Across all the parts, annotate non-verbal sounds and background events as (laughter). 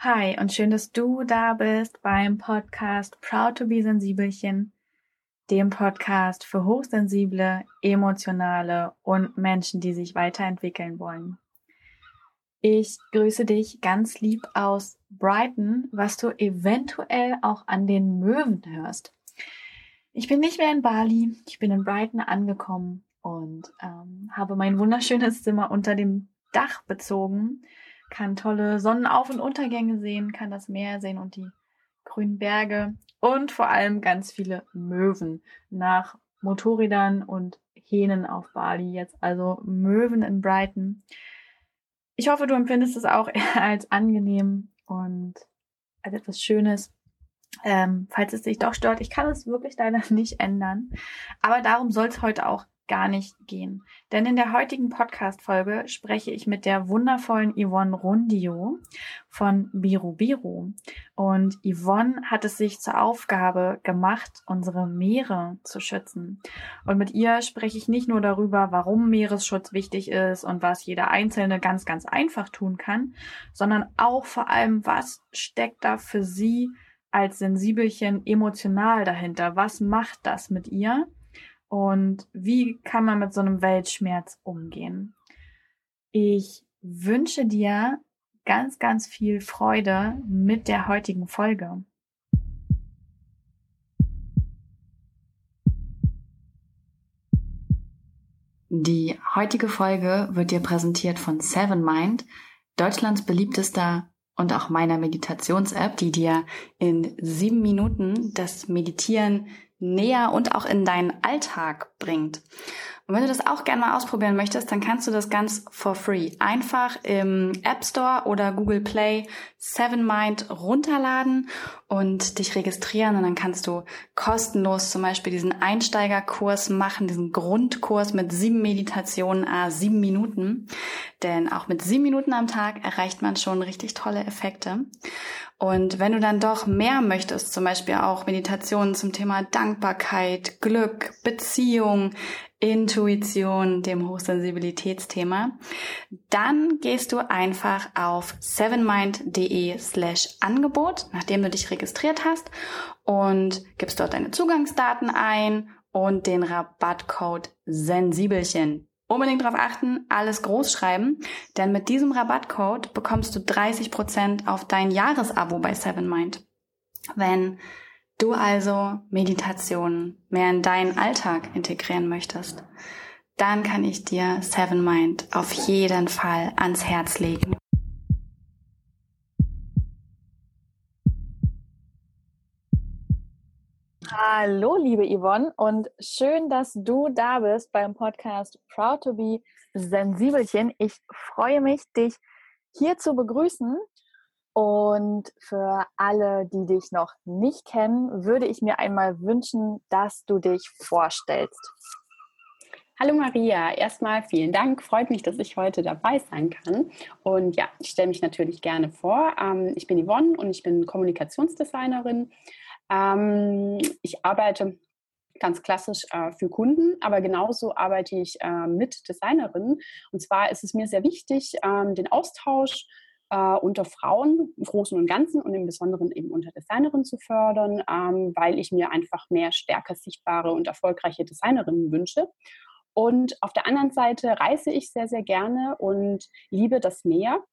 Hi und schön, dass du da bist beim Podcast Proud to be Sensibelchen, dem Podcast für hochsensible, emotionale und Menschen, die sich weiterentwickeln wollen. Ich grüße dich ganz lieb aus Brighton, was du eventuell auch an den Möwen hörst. Ich bin nicht mehr in Bali, ich bin in Brighton angekommen und ähm, habe mein wunderschönes Zimmer unter dem Dach bezogen kann tolle Sonnenauf- und Untergänge sehen, kann das Meer sehen und die grünen Berge und vor allem ganz viele Möwen nach Motorrädern und Hähnen auf Bali. Jetzt also Möwen in Brighton. Ich hoffe, du empfindest es auch (laughs) als angenehm und als etwas Schönes. Ähm, falls es dich doch stört, ich kann es wirklich leider (laughs) nicht ändern. Aber darum soll es heute auch gar nicht gehen. Denn in der heutigen Podcast-Folge spreche ich mit der wundervollen Yvonne Rundio von Biru Biru. Und Yvonne hat es sich zur Aufgabe gemacht, unsere Meere zu schützen. Und mit ihr spreche ich nicht nur darüber, warum Meeresschutz wichtig ist und was jeder Einzelne ganz, ganz einfach tun kann, sondern auch vor allem, was steckt da für sie als Sensibelchen emotional dahinter? Was macht das mit ihr? Und wie kann man mit so einem Weltschmerz umgehen. Ich wünsche dir ganz, ganz viel Freude mit der heutigen Folge. Die heutige Folge wird dir präsentiert von Seven Mind, Deutschlands beliebtester und auch meiner Meditations-App, die dir in sieben Minuten das Meditieren näher und auch in deinen Alltag bringt. Und wenn du das auch gerne mal ausprobieren möchtest, dann kannst du das ganz for free einfach im App Store oder Google Play Seven Mind runterladen und dich registrieren und dann kannst du kostenlos zum Beispiel diesen Einsteigerkurs machen, diesen Grundkurs mit sieben Meditationen, a sieben Minuten. Denn auch mit sieben Minuten am Tag erreicht man schon richtig tolle Effekte. Und wenn du dann doch mehr möchtest, zum Beispiel auch Meditationen zum Thema Dankbarkeit, Glück, Beziehung, Intuition, dem Hochsensibilitätsthema, dann gehst du einfach auf sevenmind.de slash Angebot, nachdem du dich registriert hast und gibst dort deine Zugangsdaten ein und den Rabattcode Sensibelchen. Unbedingt darauf achten, alles groß schreiben, denn mit diesem Rabattcode bekommst du 30% auf dein Jahresabo bei Sevenmind. Wenn du also Meditation mehr in deinen Alltag integrieren möchtest, dann kann ich dir Seven Mind auf jeden Fall ans Herz legen. Hallo, liebe Yvonne, und schön, dass du da bist beim Podcast Proud to be Sensibelchen. Ich freue mich, dich hier zu begrüßen und für alle, die dich noch nicht kennen, würde ich mir einmal wünschen, dass du dich vorstellst. Hallo Maria, erstmal vielen Dank. Freut mich, dass ich heute dabei sein kann. Und ja, ich stelle mich natürlich gerne vor. Ähm, ich bin Yvonne und ich bin Kommunikationsdesignerin. Ähm, ich arbeite ganz klassisch äh, für Kunden, aber genauso arbeite ich äh, mit Designerinnen. Und zwar ist es mir sehr wichtig, ähm, den Austausch äh, unter Frauen im Großen und Ganzen und im Besonderen eben unter Designerinnen zu fördern, ähm, weil ich mir einfach mehr stärker sichtbare und erfolgreiche Designerinnen wünsche. Und auf der anderen Seite reise ich sehr, sehr gerne und liebe das Meer.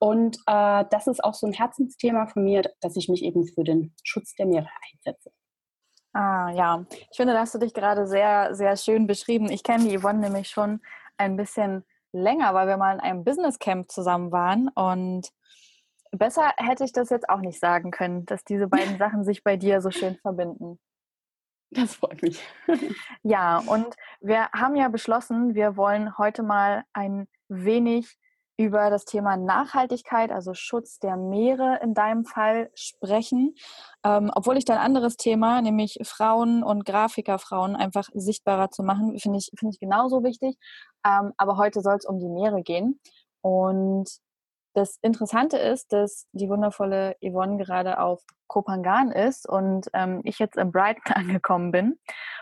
Und äh, das ist auch so ein Herzensthema von mir, dass ich mich eben für den Schutz der Meere einsetze. Ah ja, ich finde, da hast du dich gerade sehr, sehr schön beschrieben. Ich kenne die Yvonne nämlich schon ein bisschen länger, weil wir mal in einem Business Camp zusammen waren und besser hätte ich das jetzt auch nicht sagen können, dass diese beiden (laughs) Sachen sich bei dir so schön verbinden. Das freut mich. (laughs) Ja, und wir haben ja beschlossen, wir wollen heute mal ein wenig über das Thema Nachhaltigkeit, also Schutz der Meere in deinem Fall sprechen, ähm, obwohl ich dein anderes Thema, nämlich Frauen und Grafikerfrauen einfach sichtbarer zu machen, finde ich, finde ich genauso wichtig. Ähm, aber heute soll es um die Meere gehen. Und das Interessante ist, dass die wundervolle Yvonne gerade auf Kopangan ist und ähm, ich jetzt in Brighton (laughs) angekommen bin.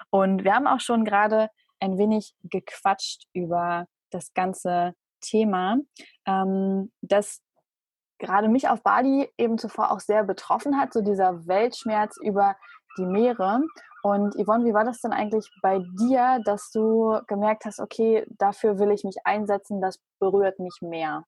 Und wir haben auch schon gerade ein wenig gequatscht über das ganze Thema, ähm, das gerade mich auf Bali eben zuvor auch sehr betroffen hat, so dieser Weltschmerz über die Meere. Und Yvonne, wie war das denn eigentlich bei dir, dass du gemerkt hast, okay, dafür will ich mich einsetzen, das berührt mich mehr?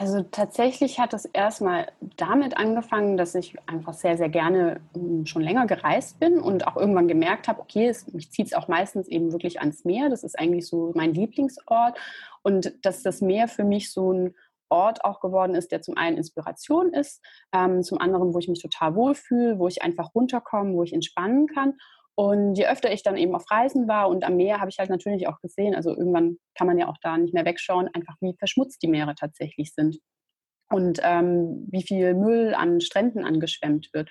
Also tatsächlich hat es erstmal damit angefangen, dass ich einfach sehr, sehr gerne hm, schon länger gereist bin und auch irgendwann gemerkt habe, okay, es, mich zieht es auch meistens eben wirklich ans Meer. Das ist eigentlich so mein Lieblingsort. Und dass das Meer für mich so ein Ort auch geworden ist, der zum einen Inspiration ist, ähm, zum anderen, wo ich mich total wohlfühle, wo ich einfach runterkomme, wo ich entspannen kann. Und je öfter ich dann eben auf Reisen war und am Meer, habe ich halt natürlich auch gesehen, also irgendwann kann man ja auch da nicht mehr wegschauen, einfach wie verschmutzt die Meere tatsächlich sind und ähm, wie viel Müll an Stränden angeschwemmt wird.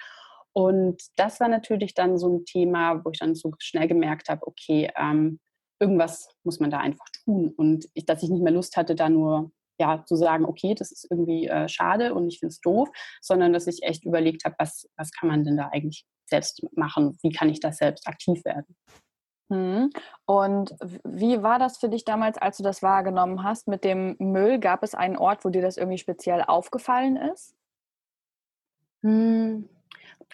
Und das war natürlich dann so ein Thema, wo ich dann so schnell gemerkt habe, okay, ähm, irgendwas muss man da einfach tun. Und ich, dass ich nicht mehr Lust hatte, da nur ja, zu sagen, okay, das ist irgendwie äh, schade und ich finde es doof, sondern dass ich echt überlegt habe, was, was kann man denn da eigentlich selbst machen? Wie kann ich da selbst aktiv werden? Mhm. Und wie war das für dich damals, als du das wahrgenommen hast mit dem Müll? Gab es einen Ort, wo dir das irgendwie speziell aufgefallen ist? Hm,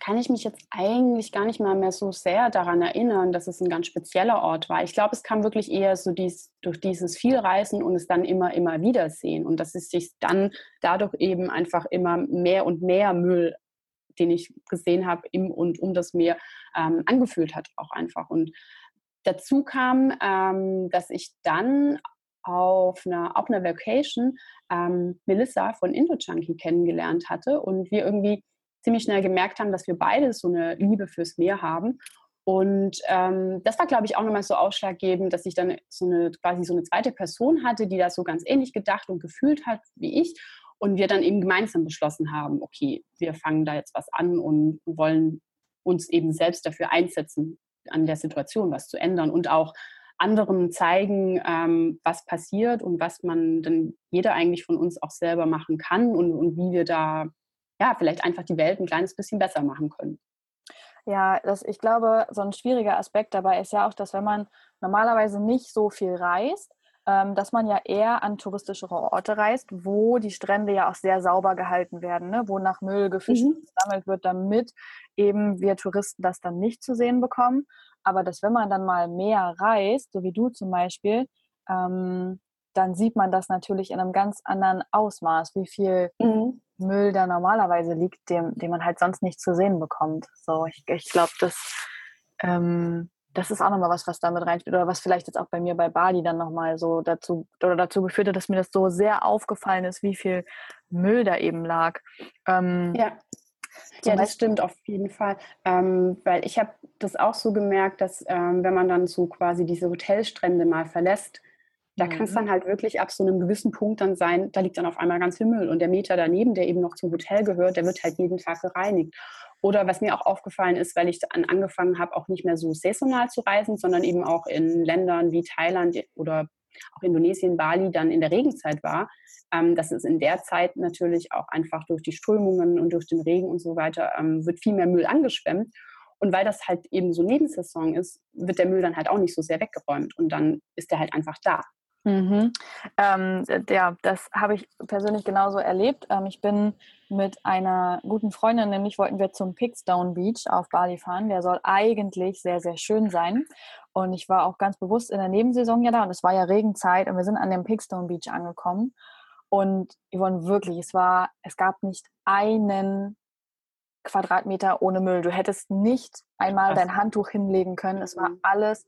kann ich mich jetzt eigentlich gar nicht mal mehr so sehr daran erinnern, dass es ein ganz spezieller Ort war. Ich glaube, es kam wirklich eher so dies, durch dieses Vielreisen und es dann immer, immer wieder sehen und dass es sich dann dadurch eben einfach immer mehr und mehr Müll, den ich gesehen habe, im und um das Meer ähm, angefühlt hat auch einfach. Und dazu kam, ähm, dass ich dann auf einer, auf einer Vacation ähm, Melissa von Indojunkie kennengelernt hatte und wir irgendwie ziemlich schnell gemerkt haben, dass wir beide so eine Liebe fürs Meer haben. Und ähm, das war, glaube ich, auch nochmal so ausschlaggebend, dass ich dann so eine quasi so eine zweite Person hatte, die das so ganz ähnlich gedacht und gefühlt hat wie ich. Und wir dann eben gemeinsam beschlossen haben, okay, wir fangen da jetzt was an und wollen uns eben selbst dafür einsetzen, an der Situation was zu ändern und auch anderen zeigen, ähm, was passiert und was man dann jeder eigentlich von uns auch selber machen kann und, und wie wir da ja, vielleicht einfach die Welt ein kleines bisschen besser machen können. Ja, das, ich glaube, so ein schwieriger Aspekt dabei ist ja auch, dass wenn man normalerweise nicht so viel reist, ähm, dass man ja eher an touristischere Orte reist, wo die Strände ja auch sehr sauber gehalten werden, ne? wo nach Müll gefischt mhm. gesammelt wird, damit eben wir Touristen das dann nicht zu sehen bekommen. Aber dass wenn man dann mal mehr reist, so wie du zum Beispiel, ähm, dann sieht man das natürlich in einem ganz anderen Ausmaß, wie viel mhm. Müll da normalerweise liegt, dem, den man halt sonst nicht zu sehen bekommt. So, ich, ich glaube, das, ähm, das ist auch nochmal was, was damit reinspielt oder was vielleicht jetzt auch bei mir bei Bali dann nochmal so dazu oder dazu geführt hat, dass mir das so sehr aufgefallen ist, wie viel Müll da eben lag. Ähm, ja. Ja, das stimmt auf jeden Fall. Ähm, weil ich habe das auch so gemerkt, dass ähm, wenn man dann so quasi diese Hotelstrände mal verlässt, da mhm. kann es dann halt wirklich ab so einem gewissen Punkt dann sein, da liegt dann auf einmal ganz viel Müll. Und der Meter daneben, der eben noch zum Hotel gehört, der wird halt jeden Tag gereinigt. Oder was mir auch aufgefallen ist, weil ich dann angefangen habe, auch nicht mehr so saisonal zu reisen, sondern eben auch in Ländern wie Thailand oder auch Indonesien, Bali dann in der Regenzeit war, ähm, dass es in der Zeit natürlich auch einfach durch die Strömungen und durch den Regen und so weiter ähm, wird viel mehr Müll angeschwemmt. Und weil das halt eben so Nebensaison ist, wird der Müll dann halt auch nicht so sehr weggeräumt und dann ist der halt einfach da. Mhm. Ähm, ja, das habe ich persönlich genauso erlebt. Ähm, ich bin mit einer guten Freundin, nämlich wollten wir zum Pigstone Beach auf Bali fahren. Der soll eigentlich sehr, sehr schön sein. Und ich war auch ganz bewusst in der Nebensaison ja da und es war ja Regenzeit und wir sind an dem Pigstone Beach angekommen. Und Yvonne, wirklich, es war, es gab nicht einen Quadratmeter ohne Müll. Du hättest nicht einmal dein Handtuch hinlegen können. Es war alles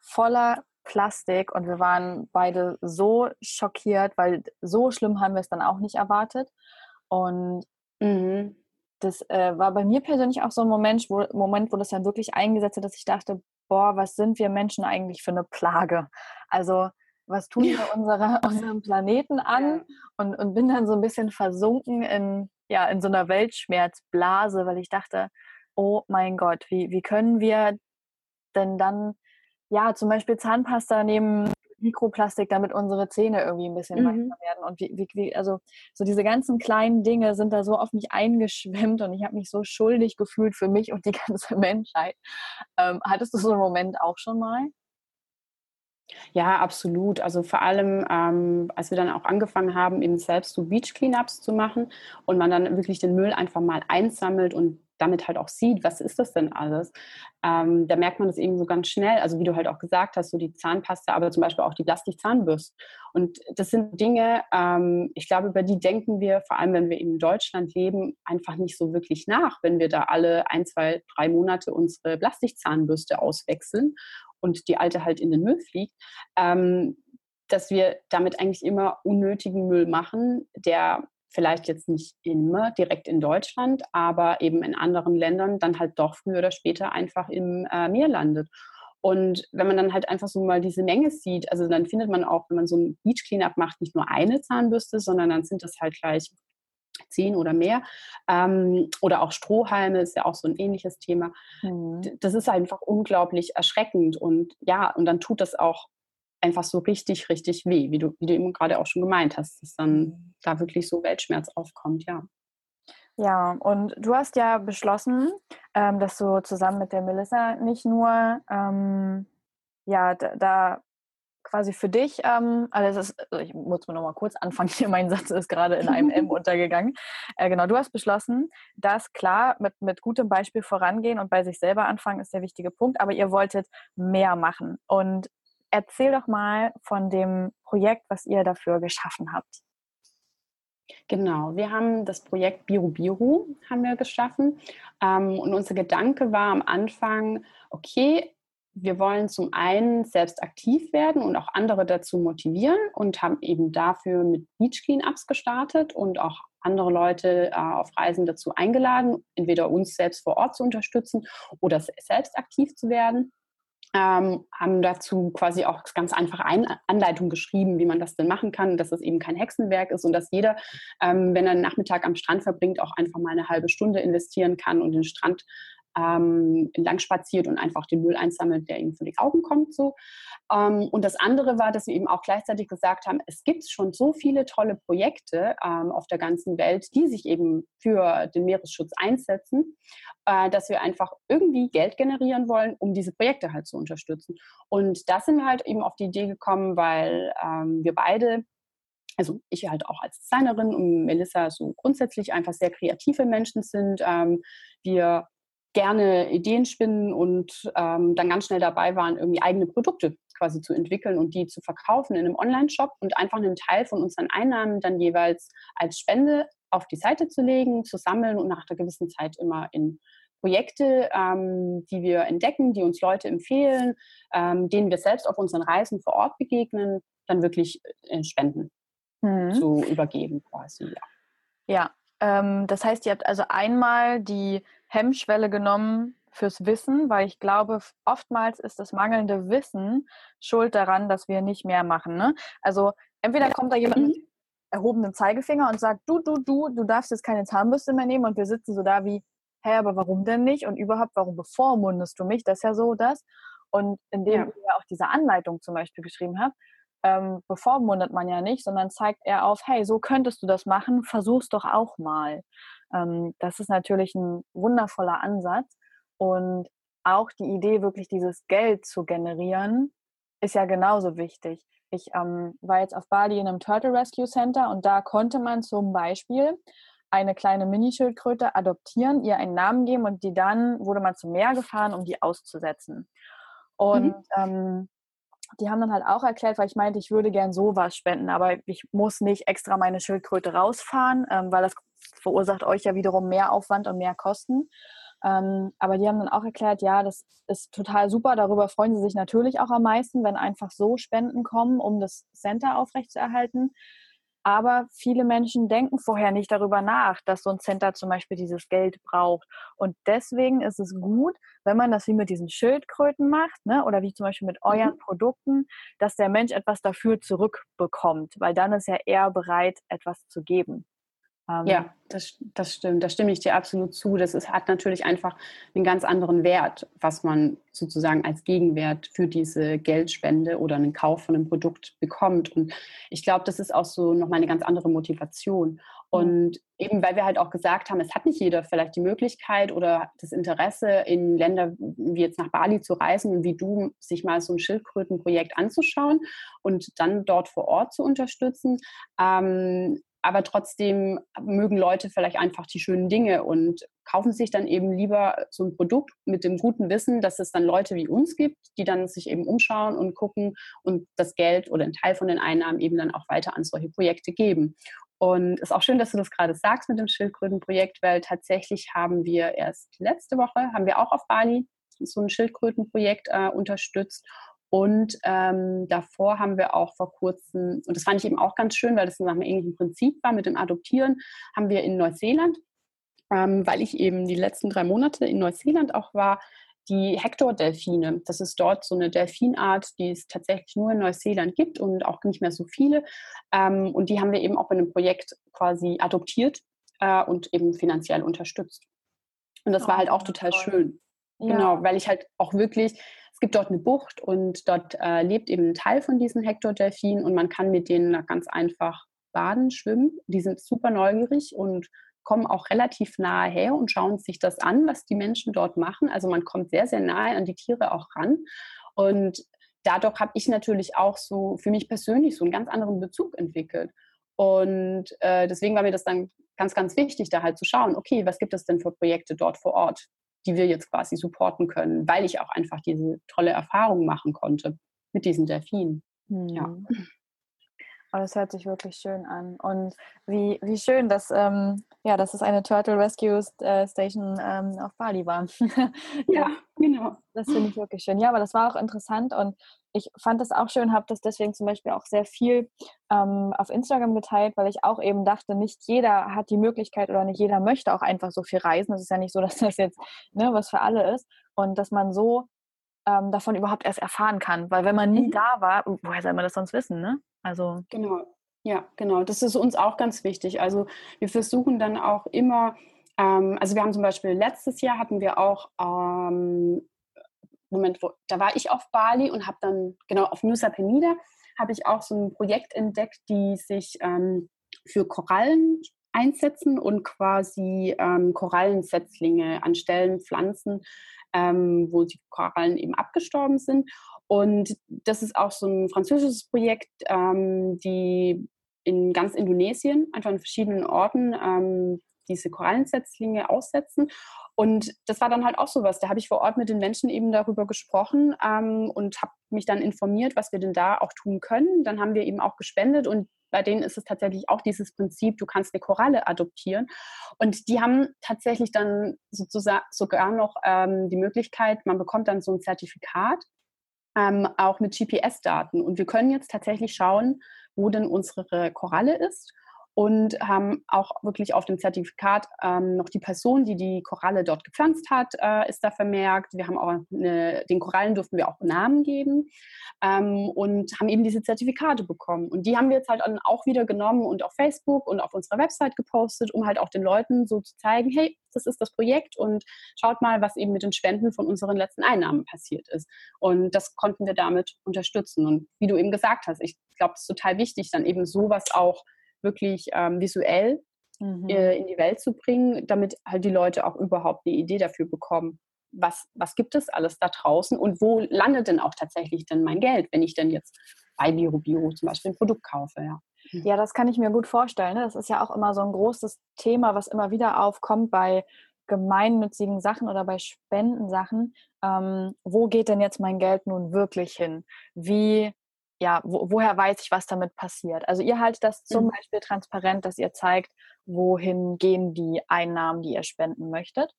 voller Plastik und wir waren beide so schockiert, weil so schlimm haben wir es dann auch nicht erwartet. Und mhm. das äh, war bei mir persönlich auch so ein Moment wo, Moment, wo das dann wirklich eingesetzt hat, dass ich dachte, boah, was sind wir Menschen eigentlich für eine Plage? Also was tun wir (laughs) unsere, (laughs) unserem Planeten an? Ja. Und, und bin dann so ein bisschen versunken in, ja, in so einer Weltschmerzblase, weil ich dachte, oh mein Gott, wie, wie können wir denn dann ja, zum Beispiel Zahnpasta neben Mikroplastik, damit unsere Zähne irgendwie ein bisschen mhm. weicher werden. Und wie, wie, also so diese ganzen kleinen Dinge sind da so auf mich eingeschwemmt und ich habe mich so schuldig gefühlt für mich und die (laughs) ganze Menschheit. Ähm, hattest du so einen Moment auch schon mal? Ja, absolut. Also vor allem, ähm, als wir dann auch angefangen haben, eben selbst so Beach Cleanups zu machen und man dann wirklich den Müll einfach mal einsammelt und damit halt auch sieht, was ist das denn alles, ähm, da merkt man das eben so ganz schnell. Also wie du halt auch gesagt hast, so die Zahnpasta, aber zum Beispiel auch die Plastikzahnbürste. Und das sind Dinge, ähm, ich glaube, über die denken wir, vor allem wenn wir in Deutschland leben, einfach nicht so wirklich nach, wenn wir da alle ein, zwei, drei Monate unsere Plastikzahnbürste auswechseln und die alte halt in den Müll fliegt. Ähm, dass wir damit eigentlich immer unnötigen Müll machen, der vielleicht jetzt nicht immer direkt in Deutschland, aber eben in anderen Ländern dann halt doch früher oder später einfach im äh, Meer landet. Und wenn man dann halt einfach so mal diese Menge sieht, also dann findet man auch, wenn man so ein Beach Cleanup macht, nicht nur eine Zahnbürste, sondern dann sind das halt gleich zehn oder mehr. Ähm, oder auch Strohhalme ist ja auch so ein ähnliches Thema. Mhm. Das ist einfach unglaublich erschreckend. Und ja, und dann tut das auch einfach so richtig, richtig weh, wie du, wie du eben gerade auch schon gemeint hast, dass dann mhm. da wirklich so Weltschmerz aufkommt, ja. Ja, und du hast ja beschlossen, ähm, dass du zusammen mit der Melissa nicht nur ähm, ja, da, da, quasi für dich, ähm, also, ist, also ich muss mir noch mal kurz anfangen, hier (laughs) mein Satz ist gerade in einem M (laughs) untergegangen. Äh, genau, du hast beschlossen, dass klar mit, mit gutem Beispiel vorangehen und bei sich selber anfangen ist der wichtige Punkt, aber ihr wolltet mehr machen. Und erzähl doch mal von dem Projekt, was ihr dafür geschaffen habt. Genau, wir haben das Projekt Biru Biru haben wir geschaffen ähm, und unser Gedanke war am Anfang, okay, wir wollen zum einen selbst aktiv werden und auch andere dazu motivieren und haben eben dafür mit Beach Cleanups gestartet und auch andere Leute äh, auf Reisen dazu eingeladen, entweder uns selbst vor Ort zu unterstützen oder selbst aktiv zu werden ähm, haben dazu quasi auch ganz einfache Ein Anleitungen geschrieben, wie man das denn machen kann, dass es eben kein Hexenwerk ist und dass jeder, ähm, wenn er einen Nachmittag am Strand verbringt, auch einfach mal eine halbe Stunde investieren kann und den Strand ähm, entlang spaziert und einfach den Müll einsammelt, der ihm vor die Augen kommt. So. Ähm, und das andere war, dass wir eben auch gleichzeitig gesagt haben, es gibt schon so viele tolle Projekte ähm, auf der ganzen Welt, die sich eben für den Meeresschutz einsetzen, äh, dass wir einfach irgendwie Geld generieren wollen, um diese Projekte halt zu unterstützen. Und da sind wir halt eben auf die Idee gekommen, weil ähm, wir beide also ich halt auch als Designerin und Melissa so grundsätzlich einfach sehr kreative Menschen sind. Ähm, wir gerne Ideen spinnen und ähm, dann ganz schnell dabei waren, irgendwie eigene Produkte quasi zu entwickeln und die zu verkaufen in einem Online-Shop und einfach einen Teil von unseren Einnahmen dann jeweils als Spende auf die Seite zu legen, zu sammeln und nach einer gewissen Zeit immer in Projekte, ähm, die wir entdecken, die uns Leute empfehlen, ähm, denen wir selbst auf unseren Reisen vor Ort begegnen, dann wirklich in Spenden mhm. zu übergeben quasi. Ja, ja ähm, das heißt, ihr habt also einmal die Hemmschwelle genommen fürs Wissen, weil ich glaube, oftmals ist das mangelnde Wissen schuld daran, dass wir nicht mehr machen. Ne? Also entweder kommt da jemand mit mhm. erhobenem Zeigefinger und sagt, du, du, du, du darfst jetzt keine Zahnbürste mehr nehmen und wir sitzen so da wie, hä, aber warum denn nicht? Und überhaupt, warum bevormundest du mich? Das ist ja so das. Und indem ja. ihr auch diese Anleitung zum Beispiel geschrieben habt, ähm, bevormundet man ja nicht, sondern zeigt eher auf, hey, so könntest du das machen, versuch's doch auch mal. Ähm, das ist natürlich ein wundervoller Ansatz. Und auch die Idee, wirklich dieses Geld zu generieren, ist ja genauso wichtig. Ich ähm, war jetzt auf Bali in einem Turtle Rescue Center und da konnte man zum Beispiel eine kleine Minischildkröte adoptieren, ihr einen Namen geben und die dann wurde man zum Meer gefahren, um die auszusetzen. Und mhm. ähm, die haben dann halt auch erklärt, weil ich meinte, ich würde gern sowas spenden, aber ich muss nicht extra meine Schildkröte rausfahren, ähm, weil das verursacht euch ja wiederum mehr Aufwand und mehr Kosten. Ähm, aber die haben dann auch erklärt, ja, das ist total super. Darüber freuen sie sich natürlich auch am meisten, wenn einfach so Spenden kommen, um das Center aufrechtzuerhalten. Aber viele Menschen denken vorher nicht darüber nach, dass so ein Center zum Beispiel dieses Geld braucht. Und deswegen ist es gut, wenn man das wie mit diesen Schildkröten macht, ne, oder wie zum Beispiel mit euren mhm. Produkten, dass der Mensch etwas dafür zurückbekommt, weil dann ist er eher bereit, etwas zu geben. Ähm, ja, das, das stimmt. Da stimme ich dir absolut zu. Das ist, hat natürlich einfach einen ganz anderen Wert, was man sozusagen als Gegenwert für diese Geldspende oder einen Kauf von einem Produkt bekommt. Und ich glaube, das ist auch so nochmal eine ganz andere Motivation. Und eben weil wir halt auch gesagt haben, es hat nicht jeder vielleicht die Möglichkeit oder das Interesse, in Länder wie jetzt nach Bali zu reisen und wie du sich mal so ein Schildkrötenprojekt anzuschauen und dann dort vor Ort zu unterstützen. Ähm, aber trotzdem mögen Leute vielleicht einfach die schönen Dinge und kaufen sich dann eben lieber so ein Produkt mit dem guten Wissen, dass es dann Leute wie uns gibt, die dann sich eben umschauen und gucken und das Geld oder einen Teil von den Einnahmen eben dann auch weiter an solche Projekte geben. Und es ist auch schön, dass du das gerade sagst mit dem Schildkrötenprojekt, weil tatsächlich haben wir erst letzte Woche, haben wir auch auf Bali so ein Schildkrötenprojekt äh, unterstützt. Und ähm, davor haben wir auch vor kurzem, und das fand ich eben auch ganz schön, weil das nach einem ähnlichen Prinzip war mit dem Adoptieren, haben wir in Neuseeland, ähm, weil ich eben die letzten drei Monate in Neuseeland auch war, die Hector-Delfine. Das ist dort so eine Delfinart, die es tatsächlich nur in Neuseeland gibt und auch nicht mehr so viele. Ähm, und die haben wir eben auch in einem Projekt quasi adoptiert äh, und eben finanziell unterstützt. Und das oh, war halt auch total toll. schön. Ja. Genau, weil ich halt auch wirklich, gibt dort eine Bucht und dort äh, lebt eben ein Teil von diesen Hector-Delfinen und man kann mit denen ganz einfach baden, schwimmen. Die sind super neugierig und kommen auch relativ nahe her und schauen sich das an, was die Menschen dort machen. Also man kommt sehr, sehr nahe an die Tiere auch ran. Und dadurch habe ich natürlich auch so für mich persönlich so einen ganz anderen Bezug entwickelt. Und äh, deswegen war mir das dann ganz, ganz wichtig, da halt zu schauen, okay, was gibt es denn für Projekte dort vor Ort, die wir jetzt quasi supporten können, weil ich auch einfach diese tolle Erfahrung machen konnte mit diesen Delfinen. Mhm. Ja. Oh, das hört sich wirklich schön an. Und wie, wie schön, dass, ähm, ja, dass es eine Turtle Rescue äh, Station ähm, auf Bali war. (laughs) ja, genau. Das finde ich wirklich schön. Ja, aber das war auch interessant und ich fand das auch schön, habe das deswegen zum Beispiel auch sehr viel ähm, auf Instagram geteilt, weil ich auch eben dachte, nicht jeder hat die Möglichkeit oder nicht jeder möchte auch einfach so viel reisen. Es ist ja nicht so, dass das jetzt ne, was für alle ist. Und dass man so ähm, davon überhaupt erst erfahren kann. Weil wenn man nie mhm. da war, woher soll man das sonst wissen, ne? Also genau, ja, genau. Das ist uns auch ganz wichtig. Also wir versuchen dann auch immer, ähm, also wir haben zum Beispiel letztes Jahr hatten wir auch ähm, Moment, wo, da war ich auf Bali und habe dann genau auf Nusa Penida habe ich auch so ein Projekt entdeckt, die sich ähm, für Korallen einsetzen und quasi ähm, Korallensetzlinge an Stellen pflanzen, ähm, wo die Korallen eben abgestorben sind. Und das ist auch so ein französisches Projekt, ähm, die in ganz Indonesien, einfach in verschiedenen Orten, ähm, diese Korallensetzlinge aussetzen. Und das war dann halt auch sowas. Da habe ich vor Ort mit den Menschen eben darüber gesprochen ähm, und habe mich dann informiert, was wir denn da auch tun können. Dann haben wir eben auch gespendet und bei denen ist es tatsächlich auch dieses Prinzip, du kannst eine Koralle adoptieren. Und die haben tatsächlich dann sozusagen sogar noch ähm, die Möglichkeit, man bekommt dann so ein Zertifikat ähm, auch mit GPS-Daten. Und wir können jetzt tatsächlich schauen, wo denn unsere Koralle ist und haben auch wirklich auf dem Zertifikat ähm, noch die Person, die die Koralle dort gepflanzt hat, äh, ist da vermerkt. Wir haben auch eine, den Korallen durften wir auch Namen geben ähm, und haben eben diese Zertifikate bekommen. Und die haben wir jetzt halt auch wieder genommen und auf Facebook und auf unserer Website gepostet, um halt auch den Leuten so zu zeigen, hey, das ist das Projekt und schaut mal, was eben mit den Spenden von unseren letzten Einnahmen passiert ist. Und das konnten wir damit unterstützen. Und wie du eben gesagt hast, ich glaube, es ist total wichtig, dann eben sowas auch wirklich ähm, visuell mhm. äh, in die Welt zu bringen, damit halt die Leute auch überhaupt eine Idee dafür bekommen, was, was gibt es alles da draußen und wo landet denn auch tatsächlich denn mein Geld, wenn ich denn jetzt bei BioBio zum Beispiel ein Produkt kaufe. Ja. Ja, das kann ich mir gut vorstellen. Ne? Das ist ja auch immer so ein großes Thema, was immer wieder aufkommt bei gemeinnützigen Sachen oder bei Spendensachen. Ähm, wo geht denn jetzt mein Geld nun wirklich hin? Wie ja, wo, woher weiß ich, was damit passiert? Also ihr haltet das zum mhm. Beispiel transparent, dass ihr zeigt, wohin gehen die Einnahmen, die ihr spenden möchtet.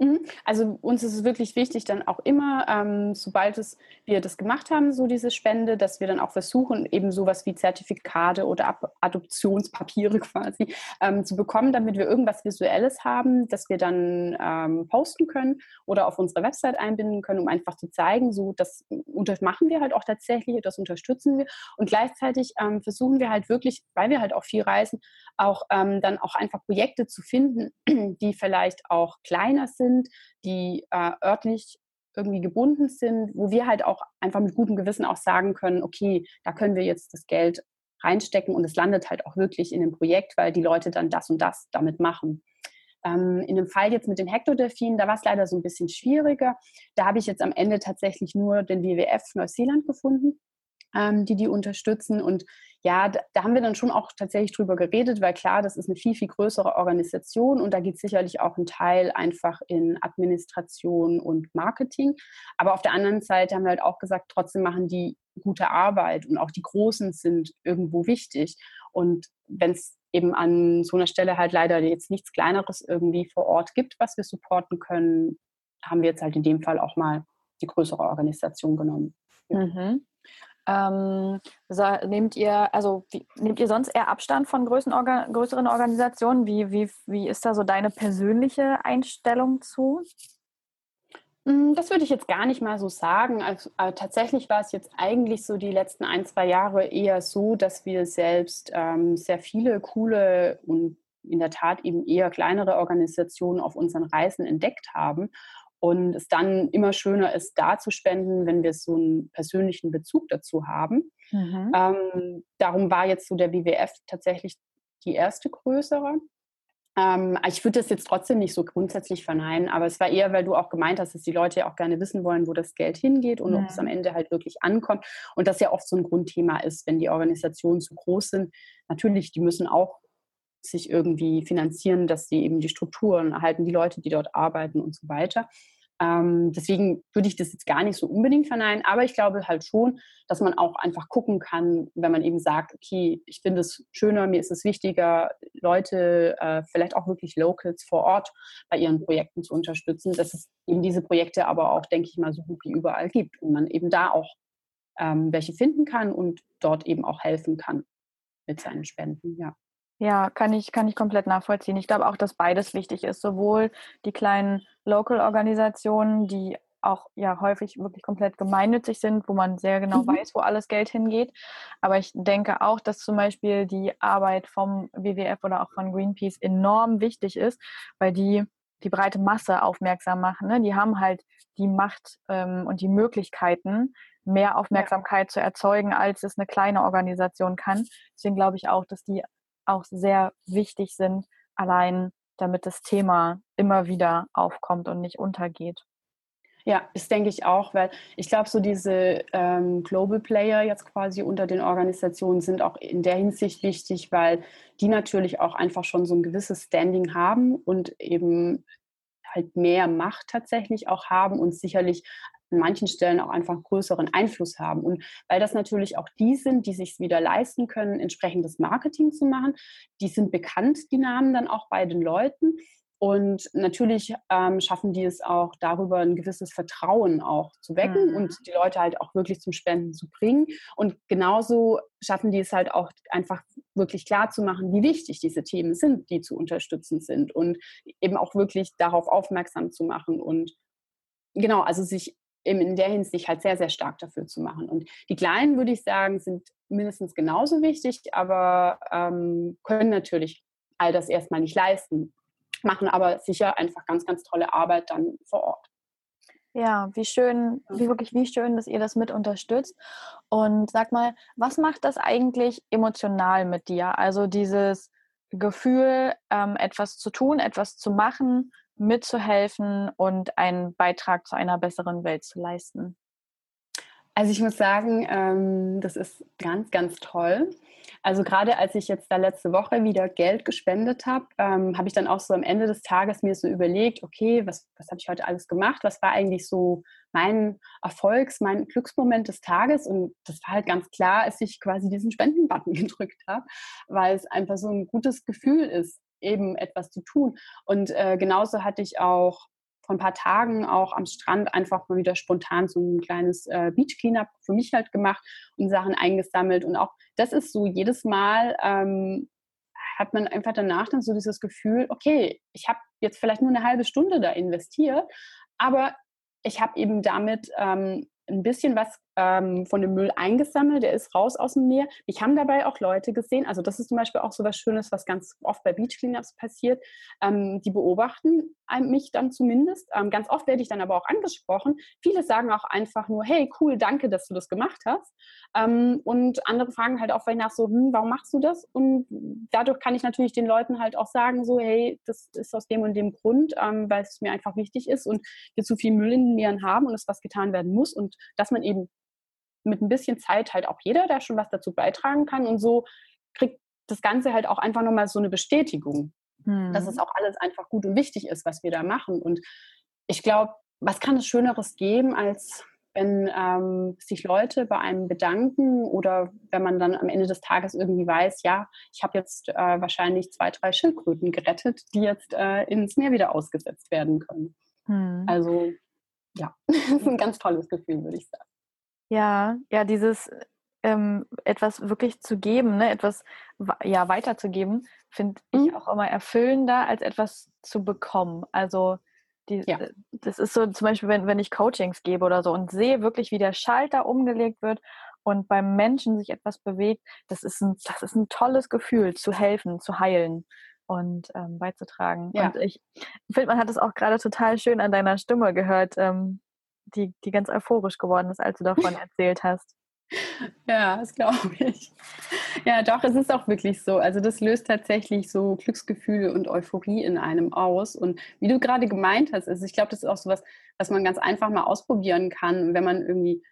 Mhm. Also uns ist es wirklich wichtig, dann auch immer, ähm, sobald es, wir das gemacht haben, so diese Spende, dass wir dann auch versuchen, eben sowas wie Zertifikate oder Ab Adoptionspapiere (laughs) quasi ähm, zu bekommen, damit wir irgendwas Visuelles haben, das wir dann ähm, posten können oder auf unsere Website einbinden können, um einfach zu zeigen, so das, machen wir halt auch tatsächlich, das unterstützen wir. Und gleichzeitig ähm, versuchen wir halt wirklich, weil wir halt auch viel reisen, auch ähm, dann auch einfach Projekte zu finden, (clears throat) die vielleicht auch kleiner sind sind, die äh, örtlich irgendwie gebunden sind, wo wir halt auch einfach mit gutem Gewissen auch sagen können, okay, da können wir jetzt das Geld reinstecken und es landet halt auch wirklich in dem Projekt, weil die Leute dann das und das damit machen. Ähm, in dem Fall jetzt mit den Hektodelfinen, da war es leider so ein bisschen schwieriger. Da habe ich jetzt am Ende tatsächlich nur den WWF Neuseeland gefunden, ähm, die die unterstützen. Und ja, da, haben wir dann schon auch tatsächlich drüber geredet, weil klar, das ist eine viel, viel größere Organisation und da geht sicherlich auch ein Teil einfach in Administration und Marketing. Aber auf der anderen Seite haben wir halt auch gesagt, trotzdem machen die gute Arbeit und auch die Großen sind irgendwo wichtig. Und wenn es eben an so einer Stelle halt leider jetzt nichts Kleineres irgendwie vor Ort gibt, was wir supporten können, haben wir jetzt halt in dem Fall auch mal die größere Organisation genommen. Mhm. Ähm, nehmt ihr, also wie, nehmt ihr sonst eher Abstand von Orga, größeren Organisationen? Wie, wie, wie ist da so deine persönliche Einstellung zu? Hm, das würde ich jetzt gar nicht mal so sagen. Also, tatsächlich war es jetzt eigentlich so die letzten ein, zwei Jahre eher so, dass wir selbst ähm, sehr viele coole und in der Tat eben eher kleinere Organisationen auf unseren Reisen entdeckt haben und es dann immer schöner ist, da zu spenden, wenn wir so einen persönlichen Bezug dazu haben. Mhm. Ähm, darum war jetzt so der WWF tatsächlich die erste größere. Ähm, ich würde das jetzt trotzdem nicht so grundsätzlich verneinen, aber es war eher, weil du auch gemeint hast, dass die Leute ja auch gerne wissen wollen, wo das Geld hingeht und mhm. ob es am Ende halt wirklich ankommt. Und das ja oft so ein Grundthema ist, wenn die Organisationen zu groß sind. Natürlich, die müssen auch sich irgendwie finanzieren, dass sie eben die Strukturen erhalten, die Leute, die dort arbeiten und so weiter. Ähm, deswegen würde ich das jetzt gar nicht so unbedingt verneinen, aber ich glaube halt schon, dass man auch einfach gucken kann, wenn man eben sagt, okay, ich finde es schöner, mir ist es wichtiger, Leute, äh, vielleicht auch wirklich Locals vor Ort bei ihren Projekten zu unterstützen, dass es eben diese Projekte aber auch, denke ich mal, so gut wie überall gibt und man eben da auch ähm, welche finden kann und dort eben auch helfen kann mit seinen Spenden, ja. Ja, kann ich, kann ich komplett nachvollziehen. Ich glaube auch, dass beides wichtig ist. Sowohl die kleinen Local-Organisationen, die auch ja häufig wirklich komplett gemeinnützig sind, wo man sehr genau mhm. weiß, wo alles Geld hingeht. Aber ich denke auch, dass zum Beispiel die Arbeit vom WWF oder auch von Greenpeace enorm wichtig ist, weil die die breite Masse aufmerksam machen. Ne? Die haben halt die Macht ähm, und die Möglichkeiten, mehr Aufmerksamkeit ja. zu erzeugen, als es eine kleine Organisation kann. Deswegen glaube ich auch, dass die auch sehr wichtig sind, allein damit das Thema immer wieder aufkommt und nicht untergeht. Ja, das denke ich auch, weil ich glaube, so diese ähm, Global Player jetzt quasi unter den Organisationen sind auch in der Hinsicht wichtig, weil die natürlich auch einfach schon so ein gewisses Standing haben und eben halt mehr Macht tatsächlich auch haben und sicherlich an manchen Stellen auch einfach größeren Einfluss haben. Und weil das natürlich auch die sind, die sich wieder leisten können, entsprechendes Marketing zu machen, die sind bekannt, die Namen dann auch bei den Leuten. Und natürlich ähm, schaffen die es auch darüber, ein gewisses Vertrauen auch zu wecken mhm. und die Leute halt auch wirklich zum Spenden zu bringen. Und genauso schaffen die es halt auch einfach wirklich klar zu machen, wie wichtig diese Themen sind, die zu unterstützen sind und eben auch wirklich darauf aufmerksam zu machen und genau, also sich in der Hinsicht halt sehr, sehr stark dafür zu machen. Und die Kleinen, würde ich sagen, sind mindestens genauso wichtig, aber ähm, können natürlich all das erstmal nicht leisten, machen aber sicher einfach ganz, ganz tolle Arbeit dann vor Ort. Ja, wie schön, wie wirklich, wie schön, dass ihr das mit unterstützt. Und sag mal, was macht das eigentlich emotional mit dir? Also dieses Gefühl, ähm, etwas zu tun, etwas zu machen, mitzuhelfen und einen Beitrag zu einer besseren Welt zu leisten? Also ich muss sagen, ähm, das ist ganz, ganz toll. Also gerade als ich jetzt da letzte Woche wieder Geld gespendet habe, ähm, habe ich dann auch so am Ende des Tages mir so überlegt, okay, was, was habe ich heute alles gemacht? Was war eigentlich so mein Erfolgs-, mein Glücksmoment des Tages? Und das war halt ganz klar, als ich quasi diesen Spendenbutton (laughs) gedrückt habe, weil es einfach so ein gutes Gefühl ist, eben etwas zu tun. Und äh, genauso hatte ich auch vor ein paar Tagen auch am Strand einfach mal wieder spontan so ein kleines äh, Beach Cleanup für mich halt gemacht und Sachen eingesammelt. Und auch das ist so jedes Mal ähm, hat man einfach danach dann so dieses Gefühl, okay, ich habe jetzt vielleicht nur eine halbe Stunde da investiert, aber ich habe eben damit ähm, ein bisschen was ähm, von dem Müll eingesammelt, der ist raus aus dem Meer. Ich habe dabei auch Leute gesehen, also das ist zum Beispiel auch so was Schönes, was ganz oft bei Beach Cleanups passiert. Ähm, die beobachten mich dann zumindest. Ähm, ganz oft werde ich dann aber auch angesprochen. Viele sagen auch einfach nur, hey, cool, danke, dass du das gemacht hast. Ähm, und andere fragen halt auch vielleicht nach so, hm, warum machst du das? Und dadurch kann ich natürlich den Leuten halt auch sagen, so, hey, das ist aus dem und dem Grund, ähm, weil es mir einfach wichtig ist und wir zu viel Müll in den Meeren haben und es was getan werden muss und dass man eben mit ein bisschen Zeit halt auch jeder da schon was dazu beitragen kann und so kriegt das Ganze halt auch einfach nochmal so eine Bestätigung, hm. dass es auch alles einfach gut und wichtig ist, was wir da machen. Und ich glaube, was kann es Schöneres geben, als wenn ähm, sich Leute bei einem bedanken oder wenn man dann am Ende des Tages irgendwie weiß, ja, ich habe jetzt äh, wahrscheinlich zwei, drei Schildkröten gerettet, die jetzt äh, ins Meer wieder ausgesetzt werden können. Hm. Also ja, (laughs) das ist ein ganz tolles Gefühl, würde ich sagen. Ja, ja, dieses ähm, etwas wirklich zu geben, ne, etwas ja weiterzugeben, finde ich mhm. auch immer erfüllender, als etwas zu bekommen. Also die, ja. Äh, das ist so zum Beispiel, wenn, wenn ich Coachings gebe oder so und sehe wirklich, wie der Schalter umgelegt wird und beim Menschen sich etwas bewegt, das ist ein, das ist ein tolles Gefühl, zu helfen, zu heilen und ähm, beizutragen. Ja. Und ich finde, man hat es auch gerade total schön an deiner Stimme gehört, ähm, die, die ganz euphorisch geworden ist, als du davon (laughs) erzählt hast. Ja, das glaube ich. Ja, doch, es ist auch wirklich so. Also das löst tatsächlich so Glücksgefühle und Euphorie in einem aus. Und wie du gerade gemeint hast, also ich glaube, das ist auch so was, was man ganz einfach mal ausprobieren kann, wenn man irgendwie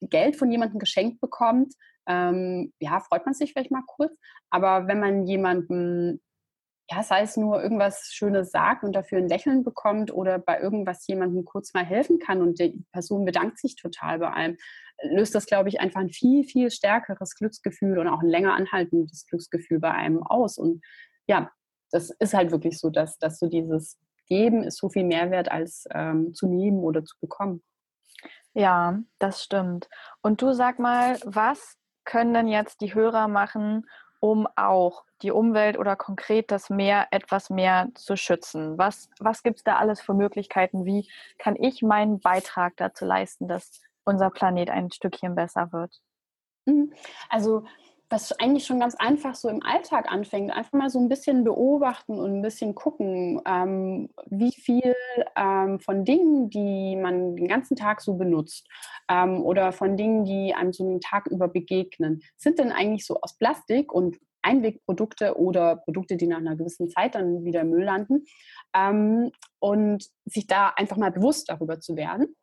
Geld von jemandem geschenkt bekommt. Ähm, ja, freut man sich vielleicht mal kurz. Aber wenn man jemandem ja, sei es nur irgendwas Schönes sagt und dafür ein Lächeln bekommt oder bei irgendwas jemandem kurz mal helfen kann und die Person bedankt sich total bei allem, löst das, glaube ich, einfach ein viel, viel stärkeres Glücksgefühl und auch ein länger anhaltendes Glücksgefühl bei einem aus. Und ja, das ist halt wirklich so, dass, dass so dieses Geben ist so viel mehr wert als ähm, zu nehmen oder zu bekommen. Ja, das stimmt. Und du sag mal, was können denn jetzt die Hörer machen, um auch die Umwelt oder konkret das Meer etwas mehr zu schützen? Was, was gibt es da alles für Möglichkeiten? Wie kann ich meinen Beitrag dazu leisten, dass unser Planet ein Stückchen besser wird? Mhm. Also was eigentlich schon ganz einfach so im Alltag anfängt, einfach mal so ein bisschen beobachten und ein bisschen gucken, ähm, wie viel ähm, von Dingen, die man den ganzen Tag so benutzt ähm, oder von Dingen, die einem so einen Tag über begegnen, sind denn eigentlich so aus Plastik und Einwegprodukte oder Produkte, die nach einer gewissen Zeit dann wieder im Müll landen. Ähm, und sich da einfach mal bewusst darüber zu werden.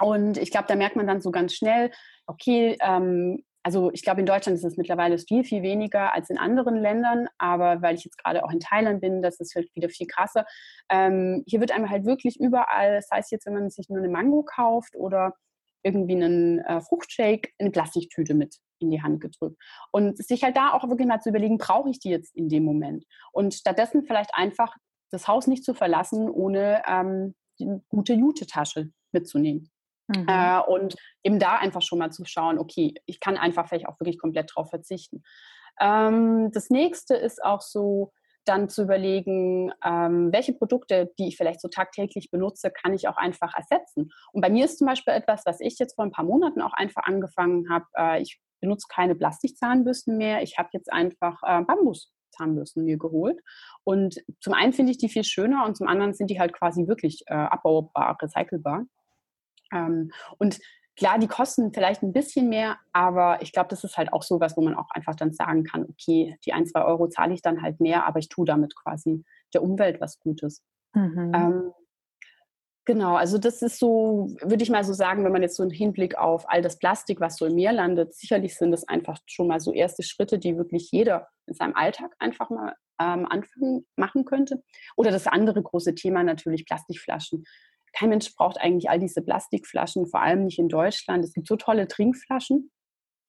Und ich glaube, da merkt man dann so ganz schnell, okay, ähm, also ich glaube, in Deutschland ist es mittlerweile viel, viel weniger als in anderen Ländern, aber weil ich jetzt gerade auch in Thailand bin, das ist halt wieder viel krasser. Ähm, hier wird einem halt wirklich überall, das heißt jetzt, wenn man sich nur eine Mango kauft oder irgendwie einen äh, Fruchtshake, eine Plastiktüte mit in die Hand gedrückt. Und sich halt da auch wirklich mal zu überlegen, brauche ich die jetzt in dem Moment? Und stattdessen vielleicht einfach das Haus nicht zu verlassen, ohne ähm, die gute Jute-Tasche mitzunehmen. Mhm. Äh, und eben da einfach schon mal zu schauen, okay, ich kann einfach vielleicht auch wirklich komplett drauf verzichten. Ähm, das nächste ist auch so, dann zu überlegen, ähm, welche Produkte, die ich vielleicht so tagtäglich benutze, kann ich auch einfach ersetzen. Und bei mir ist zum Beispiel etwas, was ich jetzt vor ein paar Monaten auch einfach angefangen habe. Äh, ich benutze keine Plastikzahnbürsten mehr. Ich habe jetzt einfach äh, Bambuszahnbürsten mir geholt. Und zum einen finde ich die viel schöner und zum anderen sind die halt quasi wirklich äh, abbaubar, recycelbar. Ähm, und klar, die kosten vielleicht ein bisschen mehr, aber ich glaube, das ist halt auch so was, wo man auch einfach dann sagen kann, okay, die ein, zwei Euro zahle ich dann halt mehr, aber ich tue damit quasi der Umwelt was Gutes. Mhm. Ähm, Genau, also das ist so, würde ich mal so sagen, wenn man jetzt so einen Hinblick auf all das Plastik, was so im Meer landet, sicherlich sind das einfach schon mal so erste Schritte, die wirklich jeder in seinem Alltag einfach mal ähm, anfangen, machen könnte. Oder das andere große Thema natürlich Plastikflaschen. Kein Mensch braucht eigentlich all diese Plastikflaschen, vor allem nicht in Deutschland. Es gibt so tolle Trinkflaschen.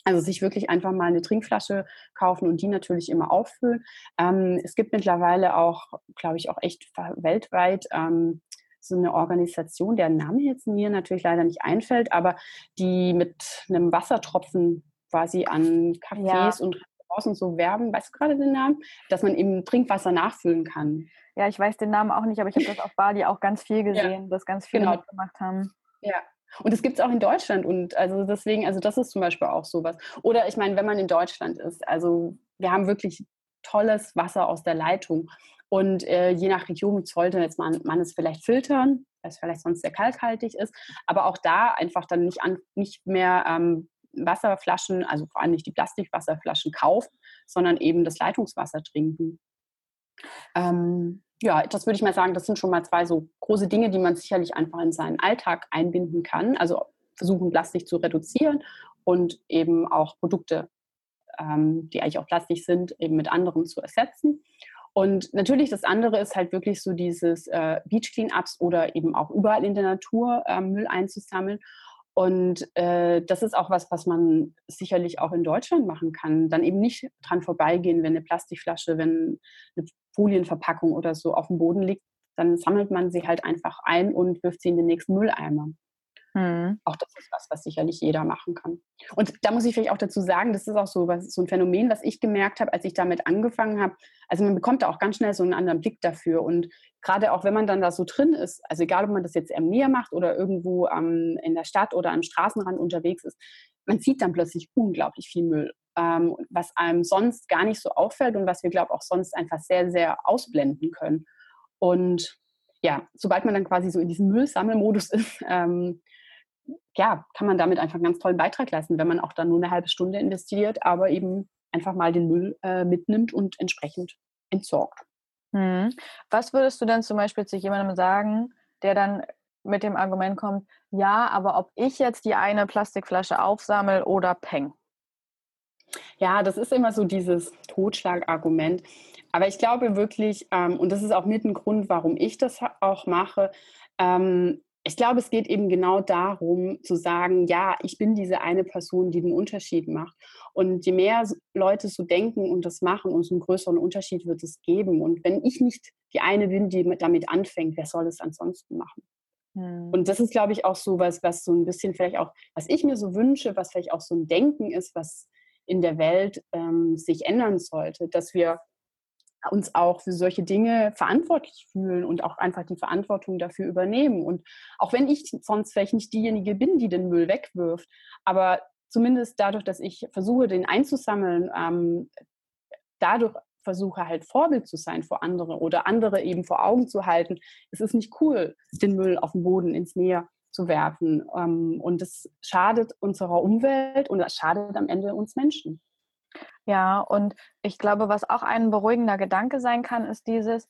Also sich wirklich einfach mal eine Trinkflasche kaufen und die natürlich immer auffüllen. Ähm, es gibt mittlerweile auch, glaube ich, auch echt weltweit ähm, so eine Organisation, deren Name jetzt mir natürlich leider nicht einfällt, aber die mit einem Wassertropfen quasi an Cafés ja. und Restaurants so werben, weißt du gerade den Namen, dass man eben Trinkwasser nachfüllen kann. Ja, ich weiß den Namen auch nicht, aber ich habe das auf Bali auch ganz viel gesehen, ja. dass ganz viele genau. mitgemacht haben. Ja, Und es gibt es auch in Deutschland und also deswegen, also das ist zum Beispiel auch sowas. Oder ich meine, wenn man in Deutschland ist, also wir haben wirklich tolles Wasser aus der Leitung. Und äh, je nach Region sollte jetzt man, man es vielleicht filtern, weil es vielleicht sonst sehr kalkhaltig ist. Aber auch da einfach dann nicht, an, nicht mehr ähm, Wasserflaschen, also vor allem nicht die Plastikwasserflaschen kaufen, sondern eben das Leitungswasser trinken. Ähm, ja, das würde ich mal sagen, das sind schon mal zwei so große Dinge, die man sicherlich einfach in seinen Alltag einbinden kann. Also versuchen, Plastik zu reduzieren und eben auch Produkte, ähm, die eigentlich auch Plastik sind, eben mit anderen zu ersetzen. Und natürlich das andere ist halt wirklich so dieses äh, Beach Cleanups oder eben auch überall in der Natur äh, Müll einzusammeln. Und äh, das ist auch was, was man sicherlich auch in Deutschland machen kann. Dann eben nicht dran vorbeigehen, wenn eine Plastikflasche, wenn eine Folienverpackung oder so auf dem Boden liegt, dann sammelt man sie halt einfach ein und wirft sie in den nächsten Mülleimer. Mhm. Auch das ist was, was sicherlich jeder machen kann. Und da muss ich vielleicht auch dazu sagen, das ist auch so, was, so ein Phänomen, was ich gemerkt habe, als ich damit angefangen habe. Also man bekommt da auch ganz schnell so einen anderen Blick dafür. Und gerade auch wenn man dann da so drin ist, also egal ob man das jetzt am Meer macht oder irgendwo ähm, in der Stadt oder am Straßenrand unterwegs ist, man sieht dann plötzlich unglaublich viel Müll, ähm, was einem sonst gar nicht so auffällt und was wir, glaube ich, auch sonst einfach sehr, sehr ausblenden können. Und ja, sobald man dann quasi so in diesem Müllsammelmodus (laughs) ist, ähm, ja, kann man damit einfach einen ganz tollen Beitrag leisten, wenn man auch dann nur eine halbe Stunde investiert, aber eben einfach mal den Müll äh, mitnimmt und entsprechend entsorgt. Hm. Was würdest du denn zum Beispiel zu jemandem sagen, der dann mit dem Argument kommt, ja, aber ob ich jetzt die eine Plastikflasche aufsammel oder peng? Ja, das ist immer so dieses Totschlagargument. Aber ich glaube wirklich, ähm, und das ist auch mit ein Grund, warum ich das auch mache, ähm, ich glaube, es geht eben genau darum zu sagen, ja, ich bin diese eine Person, die den Unterschied macht. Und je mehr Leute so denken und das machen, umso einen größeren Unterschied wird es geben. Und wenn ich nicht die eine bin, die damit anfängt, wer soll es ansonsten machen? Hm. Und das ist, glaube ich, auch so was, was so ein bisschen vielleicht auch, was ich mir so wünsche, was vielleicht auch so ein Denken ist, was in der Welt ähm, sich ändern sollte, dass wir uns auch für solche Dinge verantwortlich fühlen und auch einfach die Verantwortung dafür übernehmen. Und auch wenn ich sonst vielleicht nicht diejenige bin, die den Müll wegwirft, aber zumindest dadurch, dass ich versuche, den einzusammeln, ähm, dadurch versuche halt Vorbild zu sein vor andere oder andere eben vor Augen zu halten. Es ist nicht cool, den Müll auf den Boden ins Meer zu werfen. Ähm, und es schadet unserer Umwelt und es schadet am Ende uns Menschen. Ja, und ich glaube, was auch ein beruhigender Gedanke sein kann, ist dieses,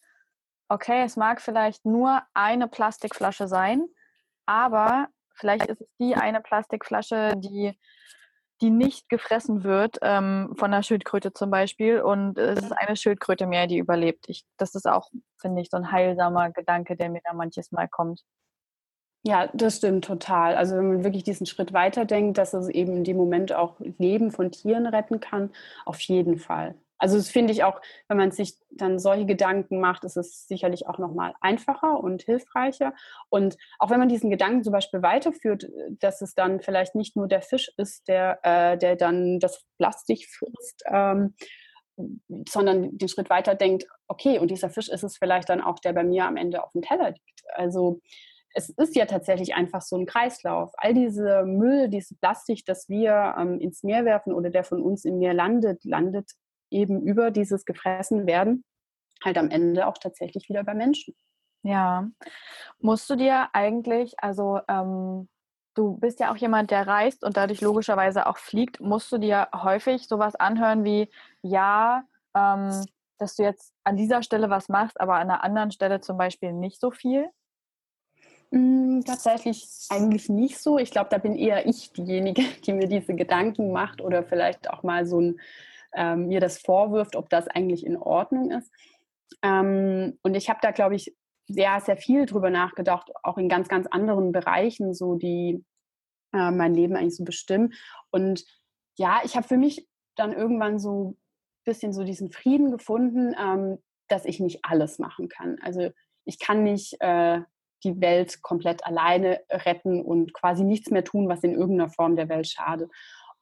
okay, es mag vielleicht nur eine Plastikflasche sein, aber vielleicht ist es die eine Plastikflasche, die, die nicht gefressen wird ähm, von einer Schildkröte zum Beispiel und es ist eine Schildkröte mehr, die überlebt. Ich, das ist auch, finde ich, so ein heilsamer Gedanke, der mir da manches Mal kommt. Ja, das stimmt total. Also wenn man wirklich diesen Schritt weiterdenkt, dass es eben in dem Moment auch Leben von Tieren retten kann, auf jeden Fall. Also das finde ich auch, wenn man sich dann solche Gedanken macht, ist es sicherlich auch nochmal einfacher und hilfreicher. Und auch wenn man diesen Gedanken zum Beispiel weiterführt, dass es dann vielleicht nicht nur der Fisch ist, der, äh, der dann das Plastik frisst, ähm, sondern den Schritt weiter denkt, okay, und dieser Fisch ist es vielleicht dann auch, der bei mir am Ende auf dem Teller liegt. Also es ist ja tatsächlich einfach so ein Kreislauf. All diese Müll, diese Plastik, das wir ähm, ins Meer werfen oder der von uns im Meer landet, landet eben über dieses gefressen werden halt am Ende auch tatsächlich wieder bei Menschen. Ja, musst du dir eigentlich, also ähm, du bist ja auch jemand, der reist und dadurch logischerweise auch fliegt, musst du dir häufig sowas anhören wie, ja, ähm, dass du jetzt an dieser Stelle was machst, aber an einer anderen Stelle zum Beispiel nicht so viel? Hm, tatsächlich eigentlich nicht so. Ich glaube, da bin eher ich diejenige, (laughs) die mir diese Gedanken macht oder vielleicht auch mal so ein, ähm, mir das vorwirft, ob das eigentlich in Ordnung ist. Ähm, und ich habe da, glaube ich, sehr, sehr viel drüber nachgedacht, auch in ganz, ganz anderen Bereichen, so die äh, mein Leben eigentlich so bestimmen. Und ja, ich habe für mich dann irgendwann so ein bisschen so diesen Frieden gefunden, ähm, dass ich nicht alles machen kann. Also ich kann nicht äh, die Welt komplett alleine retten und quasi nichts mehr tun, was in irgendeiner Form der Welt schadet.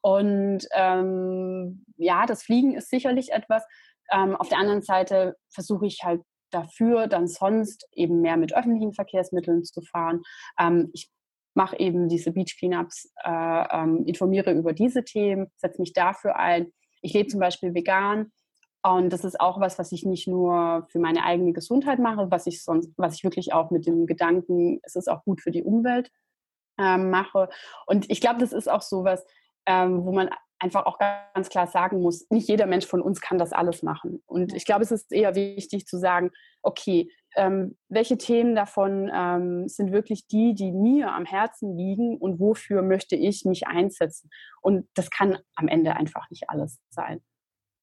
Und ähm, ja, das Fliegen ist sicherlich etwas. Ähm, auf der anderen Seite versuche ich halt dafür dann sonst eben mehr mit öffentlichen Verkehrsmitteln zu fahren. Ähm, ich mache eben diese Beach Cleanups, äh, ähm, informiere über diese Themen, setze mich dafür ein. Ich lebe zum Beispiel vegan und das ist auch was, was ich nicht nur für meine eigene Gesundheit mache, was ich sonst, was ich wirklich auch mit dem Gedanken, es ist auch gut für die Umwelt ähm, mache. Und ich glaube, das ist auch so was, ähm, wo man einfach auch ganz klar sagen muss, nicht jeder Mensch von uns kann das alles machen. Und ich glaube, es ist eher wichtig zu sagen, okay, ähm, welche Themen davon ähm, sind wirklich die, die mir am Herzen liegen und wofür möchte ich mich einsetzen. Und das kann am Ende einfach nicht alles sein.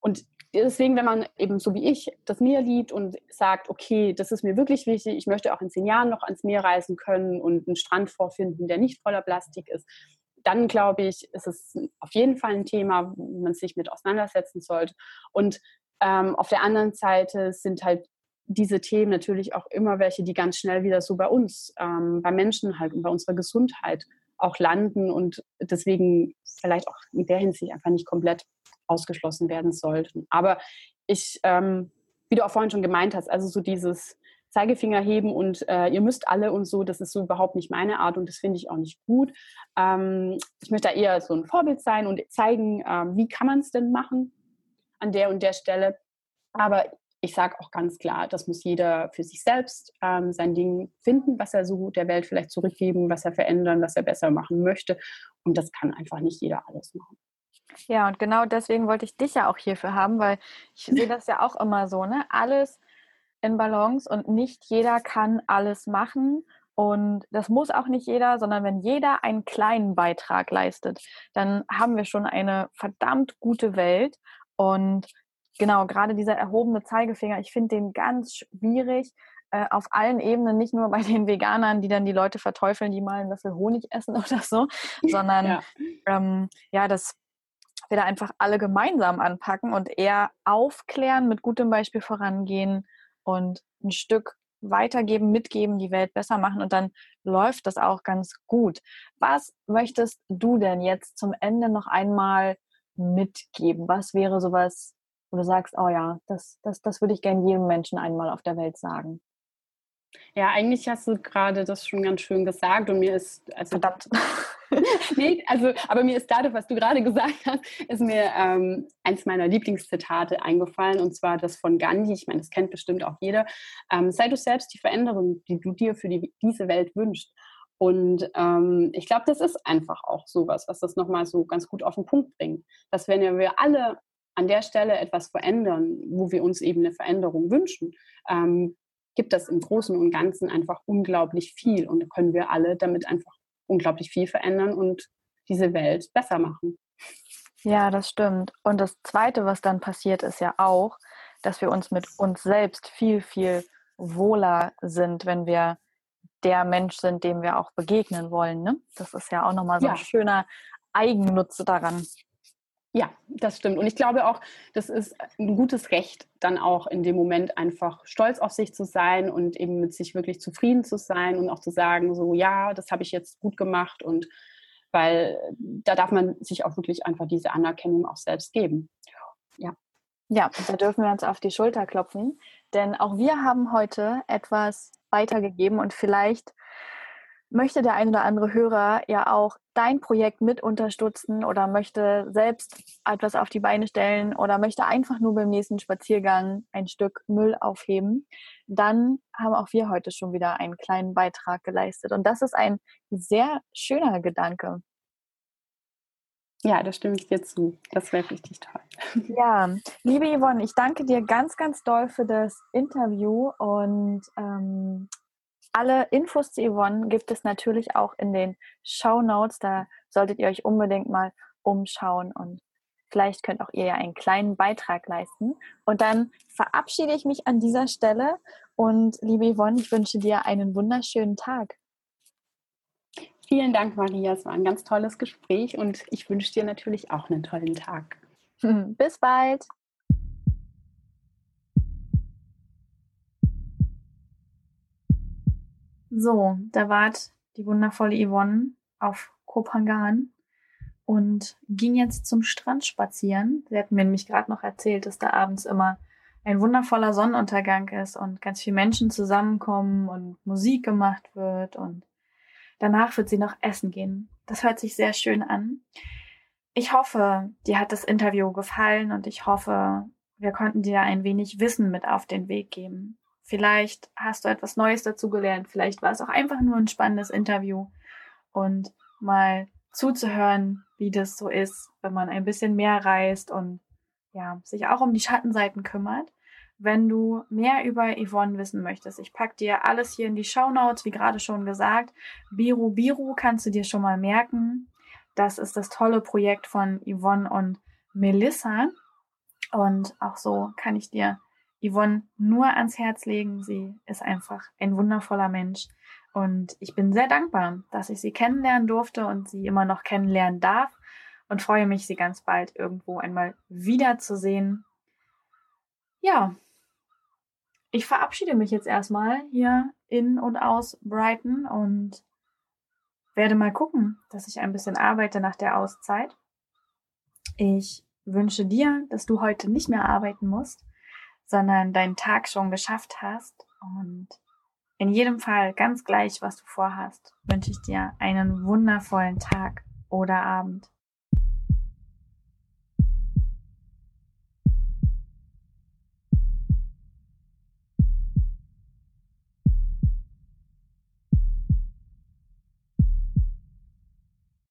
Und deswegen, wenn man eben so wie ich das Meer liebt und sagt, okay, das ist mir wirklich wichtig, ich möchte auch in zehn Jahren noch ans Meer reisen können und einen Strand vorfinden, der nicht voller Plastik ist, dann glaube ich, ist es auf jeden Fall ein Thema, wo man sich mit auseinandersetzen sollte. Und ähm, auf der anderen Seite sind halt diese Themen natürlich auch immer welche, die ganz schnell wieder so bei uns, ähm, bei Menschen halt und bei unserer Gesundheit auch landen und deswegen vielleicht auch in der Hinsicht einfach nicht komplett ausgeschlossen werden sollten. Aber ich, ähm, wie du auch vorhin schon gemeint hast, also so dieses Zeigefinger heben und äh, ihr müsst alle und so, das ist so überhaupt nicht meine Art und das finde ich auch nicht gut. Ähm, ich möchte da eher so ein Vorbild sein und zeigen, ähm, wie kann man es denn machen an der und der Stelle. Aber ich sage auch ganz klar, das muss jeder für sich selbst ähm, sein Ding finden, was er so der Welt vielleicht zurückgeben, was er verändern, was er besser machen möchte. Und das kann einfach nicht jeder alles machen. Ja, und genau deswegen wollte ich dich ja auch hierfür haben, weil ich sehe das ja auch immer so, ne? Alles in Balance und nicht jeder kann alles machen. Und das muss auch nicht jeder, sondern wenn jeder einen kleinen Beitrag leistet, dann haben wir schon eine verdammt gute Welt. Und genau, gerade dieser erhobene Zeigefinger, ich finde den ganz schwierig äh, auf allen Ebenen, nicht nur bei den Veganern, die dann die Leute verteufeln, die mal einen Löffel Honig essen (laughs) oder so, sondern ja, ähm, ja das wir da einfach alle gemeinsam anpacken und eher aufklären, mit gutem Beispiel vorangehen und ein Stück weitergeben, mitgeben, die Welt besser machen und dann läuft das auch ganz gut. Was möchtest du denn jetzt zum Ende noch einmal mitgeben? Was wäre sowas, wo du sagst, oh ja, das, das, das würde ich gerne jedem Menschen einmal auf der Welt sagen? Ja, eigentlich hast du gerade das schon ganz schön gesagt und mir ist, also Verdammt. (laughs) nee, also, aber mir ist dadurch, was du gerade gesagt hast, ist mir ähm, eins meiner Lieblingszitate eingefallen und zwar das von Gandhi. Ich meine, das kennt bestimmt auch jeder. Ähm, sei du selbst die Veränderung, die du dir für die, diese Welt wünschst. Und ähm, ich glaube, das ist einfach auch sowas, was das nochmal so ganz gut auf den Punkt bringt. Dass wenn wir alle an der Stelle etwas verändern, wo wir uns eben eine Veränderung wünschen, ähm, gibt das im Großen und Ganzen einfach unglaublich viel und können wir alle damit einfach unglaublich viel verändern und diese Welt besser machen. Ja, das stimmt. Und das Zweite, was dann passiert, ist ja auch, dass wir uns mit uns selbst viel, viel wohler sind, wenn wir der Mensch sind, dem wir auch begegnen wollen. Ne? Das ist ja auch nochmal so ja. ein schöner Eigennutze daran. Ja, das stimmt. Und ich glaube auch, das ist ein gutes Recht, dann auch in dem Moment einfach stolz auf sich zu sein und eben mit sich wirklich zufrieden zu sein und auch zu sagen, so ja, das habe ich jetzt gut gemacht und weil da darf man sich auch wirklich einfach diese Anerkennung auch selbst geben. Ja. Ja, da dürfen wir uns auf die Schulter klopfen, denn auch wir haben heute etwas weitergegeben und vielleicht möchte der ein oder andere Hörer ja auch dein Projekt mit unterstützen oder möchte selbst etwas auf die Beine stellen oder möchte einfach nur beim nächsten Spaziergang ein Stück Müll aufheben, dann haben auch wir heute schon wieder einen kleinen Beitrag geleistet. Und das ist ein sehr schöner Gedanke. Ja, da stimme ich dir zu. Das wäre richtig toll. (laughs) Ja, liebe Yvonne, ich danke dir ganz, ganz doll für das Interview und ähm, alle Infos zu Yvonne gibt es natürlich auch in den Show Notes. Da solltet ihr euch unbedingt mal umschauen und vielleicht könnt auch ihr ja einen kleinen Beitrag leisten. Und dann verabschiede ich mich an dieser Stelle und liebe Yvonne, ich wünsche dir einen wunderschönen Tag. Vielen Dank, Maria. Es war ein ganz tolles Gespräch und ich wünsche dir natürlich auch einen tollen Tag. (laughs) Bis bald. So, da wart die wundervolle Yvonne auf Kopangan und ging jetzt zum Strand spazieren. Sie hat mir nämlich gerade noch erzählt, dass da abends immer ein wundervoller Sonnenuntergang ist und ganz viele Menschen zusammenkommen und Musik gemacht wird und danach wird sie noch essen gehen. Das hört sich sehr schön an. Ich hoffe, dir hat das Interview gefallen und ich hoffe, wir konnten dir ein wenig Wissen mit auf den Weg geben. Vielleicht hast du etwas Neues dazugelernt, vielleicht war es auch einfach nur ein spannendes Interview und mal zuzuhören, wie das so ist, wenn man ein bisschen mehr reist und ja, sich auch um die Schattenseiten kümmert. Wenn du mehr über Yvonne wissen möchtest, ich pack dir alles hier in die Show Notes, wie gerade schon gesagt. Biru Biru kannst du dir schon mal merken. Das ist das tolle Projekt von Yvonne und Melissa. Und auch so kann ich dir Yvonne nur ans Herz legen. Sie ist einfach ein wundervoller Mensch. Und ich bin sehr dankbar, dass ich sie kennenlernen durfte und sie immer noch kennenlernen darf und freue mich, sie ganz bald irgendwo einmal wiederzusehen. Ja, ich verabschiede mich jetzt erstmal hier in und aus Brighton und werde mal gucken, dass ich ein bisschen arbeite nach der Auszeit. Ich wünsche dir, dass du heute nicht mehr arbeiten musst, sondern deinen Tag schon geschafft hast. Und in jedem Fall, ganz gleich, was du vorhast, wünsche ich dir einen wundervollen Tag oder Abend.